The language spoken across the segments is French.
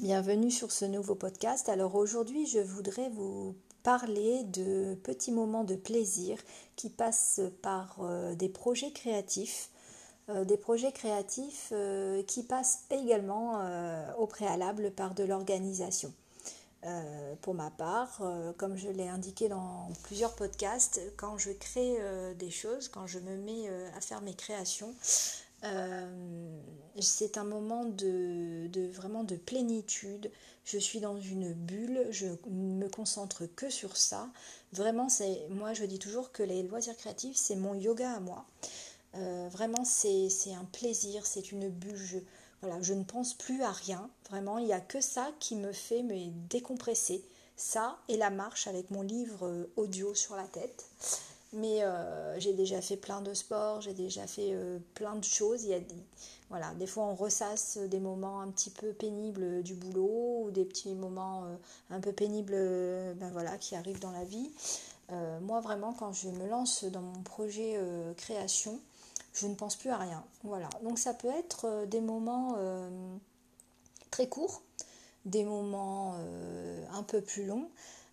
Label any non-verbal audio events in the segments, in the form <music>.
Bienvenue sur ce nouveau podcast. Alors aujourd'hui, je voudrais vous parler de petits moments de plaisir qui passent par euh, des projets créatifs. Euh, des projets créatifs euh, qui passent également au préalable par de l'organisation. pour ma part, comme je l'ai indiqué dans plusieurs podcasts, quand je crée des choses, quand je me mets à faire mes créations, euh, c'est un moment de, vraiment de plénitude. Je suis dans une bulle, je ne me concentre que sur ça. Vraiment, c'est moi je dis toujours que les loisirs créatifs, c'est mon yoga à moi. Euh, vraiment, c'est un plaisir, c'est une bulle. Je, voilà, je ne pense plus à rien. Vraiment, il n'y a que ça qui me fait me décompresser. Ça et la marche avec mon livre euh, audio sur la tête. Mais euh, j'ai déjà fait plein de sports, j'ai déjà fait euh, plein de choses. Il y a des, voilà, des fois on ressasse des moments un petit peu pénibles du boulot ou des petits moments euh, un peu pénibles ben voilà, qui arrivent dans la vie. moi vraiment quand je me lance dans mon projet création, je ne pense plus à rien. Voilà. Donc ça peut être des moments très courts, des moments un peu plus longs.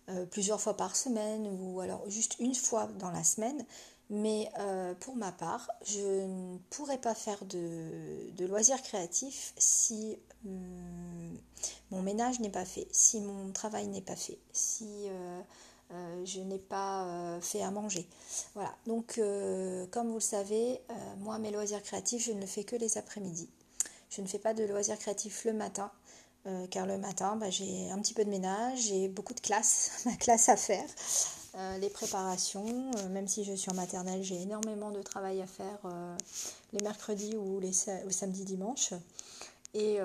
Euh, plusieurs fois par semaine ou alors juste une fois dans la semaine. Mais euh, pour ma part, je ne pourrais pas faire de, loisirs créatifs si hum, mon ménage n'est pas fait, si mon travail n'est pas fait, si euh, je n'ai pas fait à manger. Voilà, donc comme vous le savez, moi mes loisirs créatifs, je ne le fais que les après-midi. Je ne fais pas de loisirs créatifs le matin euh, car le matin, bah, j'ai un petit peu de ménage, j'ai beaucoup de classe, <laughs> ma classe à faire, euh, les préparations, euh, même si je suis en maternelle, j'ai énormément de travail à faire les mercredis ou les samedis, dimanches. Et,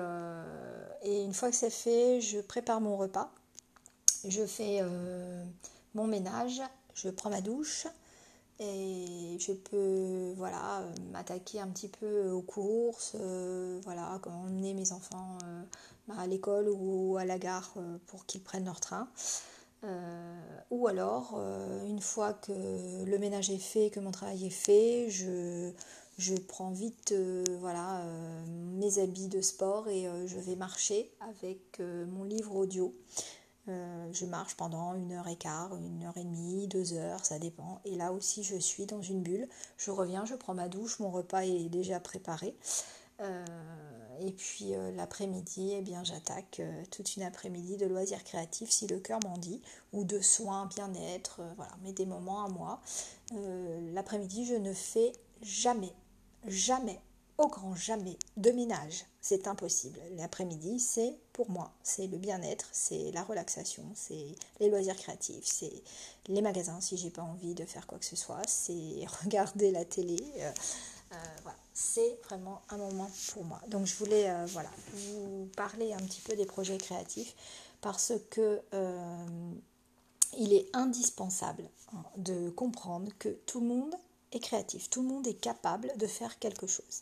et, une fois que c'est fait, je prépare mon repas, je fais mon ménage, je prends ma douche, et je peux voilà m'attaquer un petit peu aux courses voilà emmener mes enfants à l'école ou à la gare euh, pour qu'ils prennent leur train. Euh, ou alors, euh, une fois que le ménage est fait, que mon travail est fait, je, je prends vite voilà, mes habits de sport et je vais marcher avec mon livre audio. Je marche pendant une heure et quart, une heure et demie, deux heures, ça dépend. Et là aussi, je suis dans une bulle. Je reviens, je prends ma douche, mon repas est déjà préparé. Et puis euh, l'après-midi, eh j'attaque euh, toute une après-midi de loisirs créatifs si le cœur m'en dit, ou de soins, bien-être, euh, voilà, mais des moments à moi. l'après-midi, je ne fais jamais, jamais, au grand jamais de ménage. C'est impossible. L'après-midi, c'est moi, c'est le bien-être, c'est la relaxation, c'est les loisirs créatifs, c'est les magasins si j'ai pas envie de faire quoi que ce soit, c'est <laughs> regarder la télé. voilà c'est vraiment un moment pour moi. Donc je voulais euh, voilà, vous parler un petit peu des projets créatifs parce que euh, il est indispensable de comprendre que tout le monde est créatif, tout le monde est capable de faire quelque chose.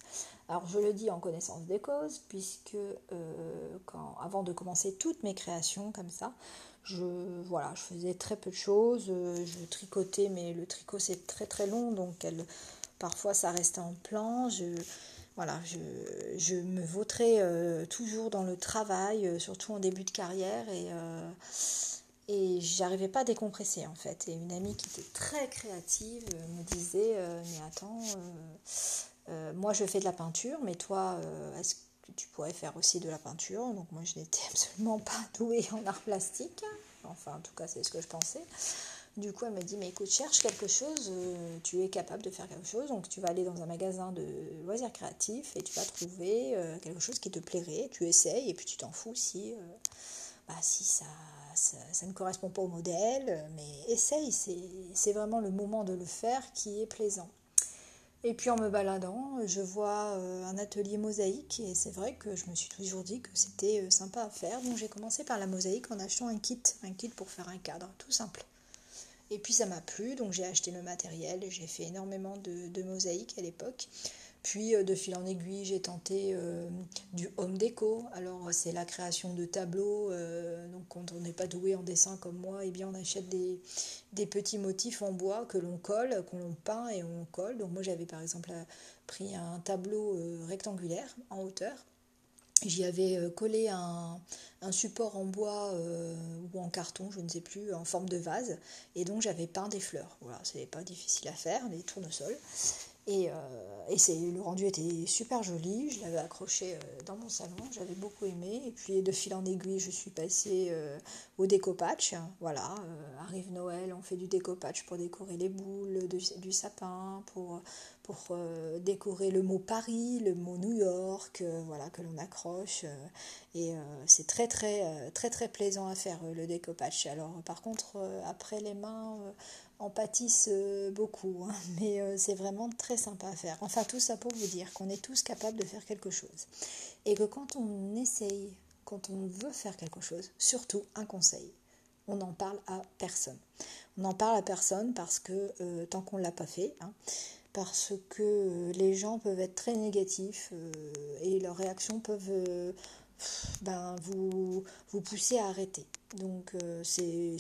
Alors je le dis en connaissance des causes, puisque euh, quand, avant de commencer toutes mes créations comme ça, je, voilà, je faisais très peu de choses, je tricotais, mais le tricot c'est très très long, donc elle, Parfois, ça restait en plan. Je, voilà, je, me vautrais euh, toujours dans le travail, euh, surtout en début de carrière, et, euh, et j'arrivais pas à décompresser en fait. Et une amie qui était très créative me disait Mais attends, moi je fais de la peinture, mais toi, est-ce que tu pourrais faire aussi de la peinture Donc, moi je n'étais <laughs> absolument pas douée en art plastique. Enfin, en tout cas, c'est ce que je pensais. Du coup, elle me dit, mais écoute, cherche quelque chose, euh, tu es capable de faire quelque chose, donc tu vas aller dans un magasin de loisirs créatifs et tu vas trouver euh, quelque chose qui te plairait, tu essayes et puis tu t'en fous si, euh, bah, si ça, ça, ne correspond pas au modèle, mais essaye, c'est vraiment le moment de le faire qui est plaisant. Et puis en me baladant, je vois un atelier mosaïque. Et c'est vrai que je me suis toujours dit que c'était sympa à faire, donc j'ai commencé par la mosaïque en achetant un kit, un kit pour faire un cadre, tout simple. Et puis ça m'a plu, donc j'ai acheté le matériel, j'ai fait énormément de, de mosaïques à l'époque. Puis euh, de fil en aiguille, j'ai tenté euh, du home déco. Alors c'est la création de tableaux. Euh, donc quand on n'est pas doué en dessin comme moi, eh bien on achète des, des petits motifs en bois que l'on colle, qu'on peint et on colle. Donc moi j'avais par exemple pris un tableau rectangulaire en hauteur J'y avais collé un, un, support en bois ou en carton, je ne sais plus, en forme de vase. Et donc j'avais peint des fleurs. Voilà, c'est pas difficile à faire, des tournesols. Et, euh, le rendu était super joli, je l'avais accroché euh, dans mon salon, j'avais beaucoup aimé. Et puis de fil en aiguille, je suis passée euh, au décopatch. Voilà, arrive Noël, on fait du décopatch pour décorer les boules du, sapin, pour, pour décorer le mot Paris, le mot New York, voilà, que l'on accroche. et c'est très très, très très plaisant à faire le décopatch. Alors par contre, après les mains en pâtissent euh, beaucoup, hein. <laughs> mais euh, c'est vraiment très sympa à faire. Enfin, tout ça pour vous dire qu'on est tous capables de faire quelque chose. Et que quand on essaye, quand on veut faire quelque chose, surtout un conseil, on n'en parle à personne. On n'en parle à personne parce que euh, tant qu'on ne l'a pas fait, hein, parce que les gens peuvent être très négatifs et leurs réactions peuvent ben, vous, vous pousser à arrêter. Donc c'est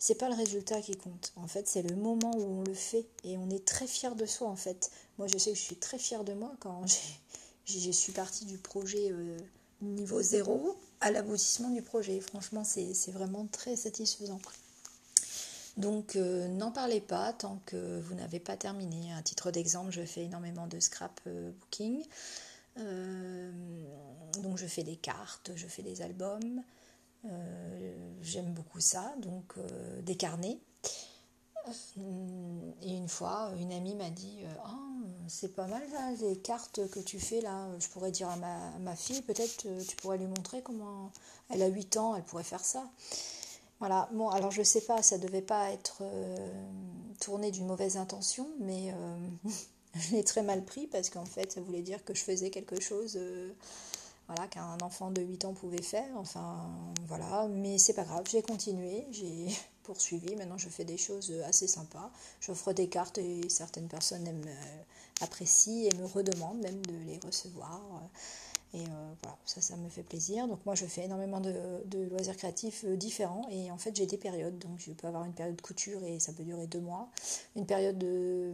c'est pas le résultat qui compte. En fait, c'est le moment où on le fait et on est très fier de soi en fait. Moi, je sais que je suis très fière de moi quand je suis partie du projet euh, niveau zéro à l'aboutissement du projet. Franchement, c'est vraiment très satisfaisant. Donc, euh, n'en parlez pas tant que vous n'avez pas terminé. À titre d'exemple, je fais énormément de scrap euh, donc, je fais des cartes, je fais des albums. Euh, j'aime beaucoup ça, donc euh, des carnets. Euh, et une fois, une amie m'a dit ah, C'est pas mal les cartes que tu fais là. Je pourrais dire à ma, fille, peut-être tu pourrais lui montrer comment. Elle a 8 ans, elle pourrait faire ça. Voilà, bon, alors je sais pas, ça devait pas être tourné d'une mauvaise intention, mais <laughs> je l'ai très mal pris parce qu'en fait, ça voulait dire que je faisais quelque chose voilà, qu'un enfant de 8 ans pouvait faire. Enfin, voilà, mais c'est pas grave, j'ai continué, j'ai <laughs> poursuivi. Maintenant, je fais des choses assez sympas. J'offre des cartes et certaines personnes aiment, apprécient et me redemandent même de les recevoir. Et euh, voilà, ça, ça me fait plaisir. Donc moi, je fais énormément de, de loisirs créatifs euh, différents. Et en fait, j'ai des périodes. Donc je peux avoir une période de couture et ça peut durer deux mois. Une période de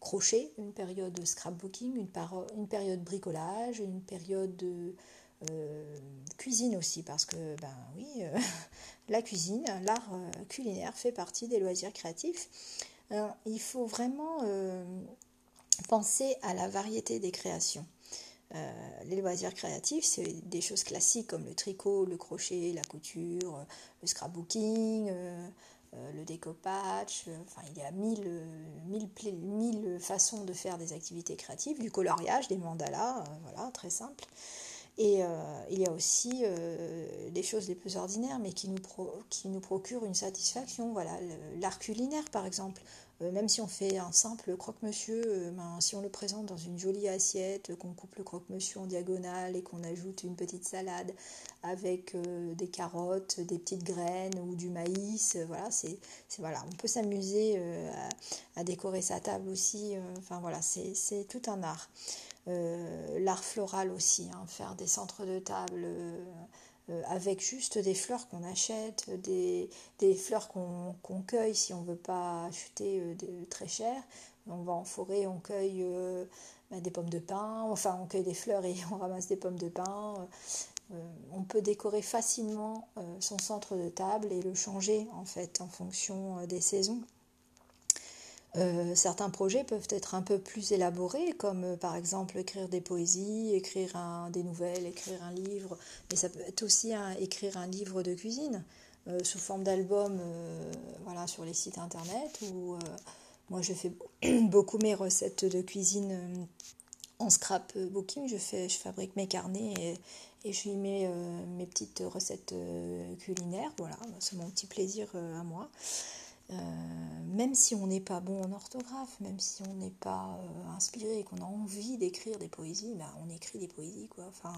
crochet, une période de scrapbooking, une, une période bricolage, une période de euh, cuisine aussi, parce que, ben oui, euh, <laughs> la cuisine, l'art euh, culinaire fait partie des loisirs créatifs. il faut vraiment penser à la variété des créations. les loisirs créatifs, c'est des choses classiques comme le tricot, le crochet, la couture, le scrapbooking, euh, le découpage, euh, enfin il y a mille, mille, façons de faire des activités créatives, du coloriage, des mandalas, euh, voilà, très simple. Et il y a aussi des choses les plus ordinaires, mais qui nous, qui nous procurent une satisfaction. Voilà, l'art culinaire, par exemple. Euh, même si on fait un simple croque-monsieur, euh, ben, si on le présente dans une jolie assiette, qu'on coupe le croque-monsieur en diagonale et qu'on ajoute une petite salade avec euh, des carottes, des petites graines ou du maïs, voilà, c'est, voilà, on peut s'amuser à, décorer sa table aussi. enfin voilà, c'est, tout un art. l'art floral aussi, hein, faire des centres de table euh, avec juste des fleurs qu'on achète, des, fleurs qu'on cueille si on ne veut pas acheter euh, très cher. On va en forêt, on cueille euh, bah, des pommes de pin, enfin on cueille des fleurs et <laughs> on ramasse des pommes de pin. on peut décorer facilement son centre de table et le changer en fait en fonction des saisons. Euh, certains projets peuvent être un peu plus élaborés, comme euh, par exemple écrire des poésies, écrire des nouvelles, écrire un livre, mais ça peut être aussi écrire un livre de cuisine euh, sous forme d'album voilà, sur les sites internet. Moi, je fais <clears throat> beaucoup mes recettes de cuisine en scrapbooking. Je, fabrique mes carnets et, et je y mets mes petites recettes culinaires. Voilà, c'est mon petit plaisir à moi. Euh, même si on n'est pas bon en orthographe, même si on n'est pas euh, inspiré et qu'on a envie d'écrire des poésies, bah, on écrit des poésies quoi. Enfin,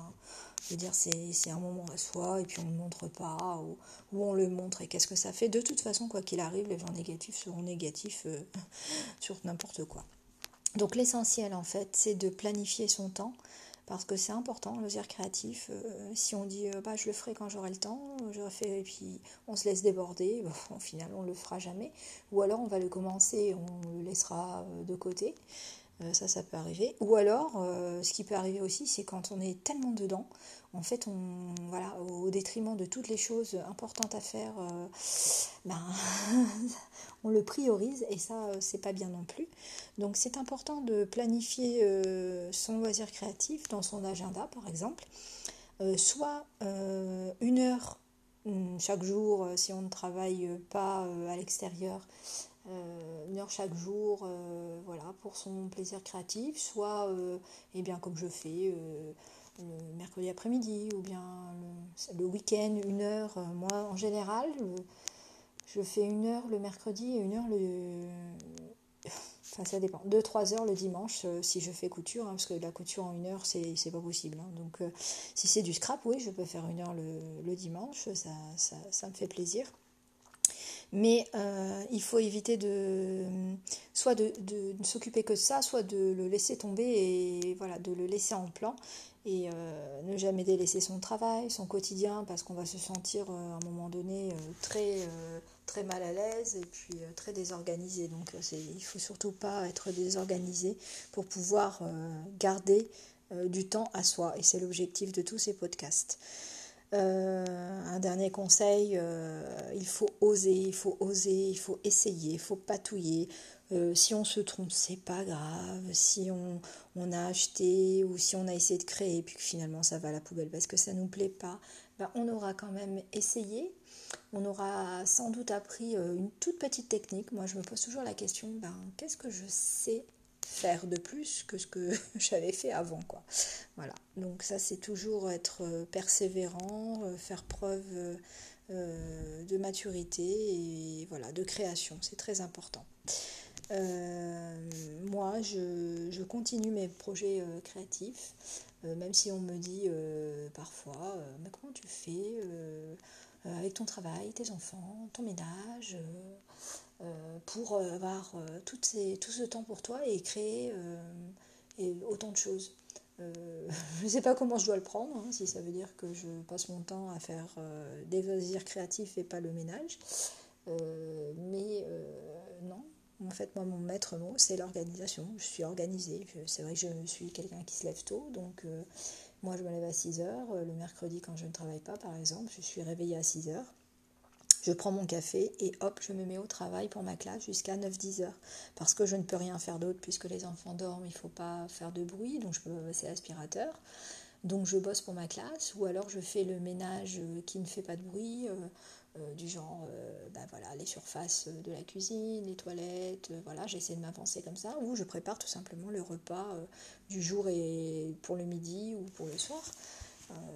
je veux dire, c'est un moment à soi et puis on ne le montre pas ou, on le montre et qu'est-ce que ça fait. De toute façon, quoi qu'il arrive, les gens négatifs seront négatifs euh, <laughs> sur n'importe quoi. Donc l'essentiel en fait, c'est de planifier son temps parce que c'est important, le créatif. Euh, si on dit euh, bah, je le ferai quand j'aurai le temps, je et puis on se laisse déborder, <laughs> au final on le fera jamais. Ou alors on va le commencer, on le laissera euh, de côté. ça, ça peut arriver. Ou alors, ce qui peut arriver aussi, c'est quand on est tellement dedans, en fait, on, voilà, au détriment de toutes les choses importantes à faire, ben, <laughs> on le priorise et ça, c'est pas bien non plus. Donc, c'est important de planifier son loisir créatif dans son agenda, par exemple. soit une heure Hum, chaque jour, euh, si on ne travaille pas euh, à l'extérieur, euh, une heure chaque jour, voilà, pour son plaisir créatif, soit, eh bien, comme je fais le mercredi après-midi, ou bien le, week-end, une heure. moi, en général, je fais une heure le mercredi et une heure le, Enfin, ça dépend. 2-3 heures le dimanche euh, si je fais couture, hein, parce que la couture en une heure, c'est, c'est pas possible. Hein. Donc, euh, si c'est du scrap, oui, je peux faire une heure le, dimanche, ça, ça, me fait plaisir. Mais euh, il faut éviter de soit de, s'occuper que de ça, soit de le laisser tomber et voilà, de le laisser en plan et ne jamais délaisser son travail, son quotidien, parce qu'on va se sentir à un moment donné très très mal à l'aise et puis euh, très désorganisé. Donc euh, il ne faut surtout pas être désorganisé pour pouvoir euh, garder du temps à soi. Et c'est l'objectif de tous ces podcasts. Un dernier conseil, il faut oser, il faut oser, il faut essayer, il faut patouiller. si on se trompe, c'est pas grave. Si on, a acheté ou si on a essayé de créer et puis que finalement ça va à la poubelle parce que ça nous plaît pas, ben on aura quand même essayé on aura sans doute appris euh, une toute petite technique. Moi, je me pose toujours la question, ben, qu'est-ce que je sais faire de plus que ce que <laughs> j'avais fait avant quoi. Voilà. Donc ça c'est toujours être euh, persévérant, euh, faire preuve de maturité et voilà, de création, c'est très important. moi, je, continue mes projets créatifs, même si on me dit parfois, mais comment tu fais euh, avec ton travail, tes enfants, ton ménage, euh, euh, pour avoir tout, tout, ce temps pour toi et créer autant de choses. <laughs> je ne sais pas comment je dois le prendre, hein, si ça veut dire que je passe mon temps à faire des loisirs créatifs et pas le ménage. mais non, en fait, moi, mon maître mot, c'est l'organisation. Je suis organisée. C'est vrai que je suis quelqu'un qui se lève tôt, donc moi, je me lève à 6 heures. Euh, le mercredi, quand je ne travaille pas, par exemple, je suis réveillée à 6 heures. Je prends mon café et hop, je me mets au travail pour ma classe jusqu'à 9-10 heures. Parce que je ne peux rien faire d'autre puisque les enfants dorment, il ne faut pas faire de bruit, donc je peux passer l'aspirateur. Donc je bosse pour ma classe ou alors je fais le ménage euh, qui ne fait pas de bruit, euh, euh, du genre bah les surfaces de la cuisine, les toilettes, voilà, j'essaie de m'avancer comme ça, ou je prépare tout simplement le repas du jour et pour le midi ou pour le soir.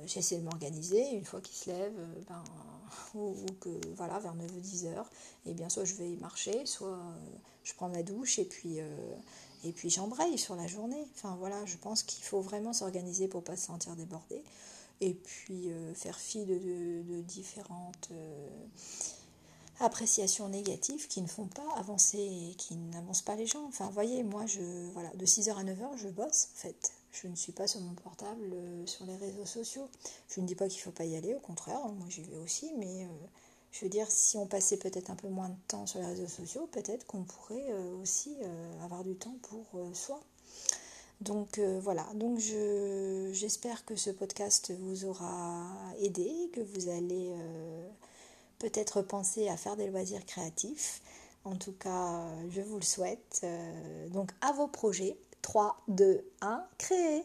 J'essaie de m'organiser une fois qu'il se lève, ben, ou, que voilà, vers 9-10 heures, et bien soit je vais marcher, soit je prends ma douche et puis puis j'embraye sur la journée. Enfin voilà, je pense qu'il faut vraiment s'organiser pour pas se sentir débordé et puis euh, faire fi de, différentes euh, appréciations négatives qui ne font pas avancer qui n'avancent pas les gens. Enfin, voyez, moi, je, voilà, de 6h à 9h, je bosse, en fait. Je ne suis pas sur mon portable, euh, sur les réseaux sociaux. Je ne dis pas qu'il ne faut pas y aller, au contraire, hein, moi j'y vais aussi, mais je veux dire, si on passait peut-être un peu moins de temps sur les réseaux sociaux, peut-être qu'on pourrait aussi avoir du temps pour soi. Donc euh, voilà, donc j'espère que ce podcast vous aura aidé, que vous allez euh, peut-être penser à faire des loisirs créatifs. En tout cas, je vous le souhaite. Euh, donc à vos projets. 3, 2, 1, créez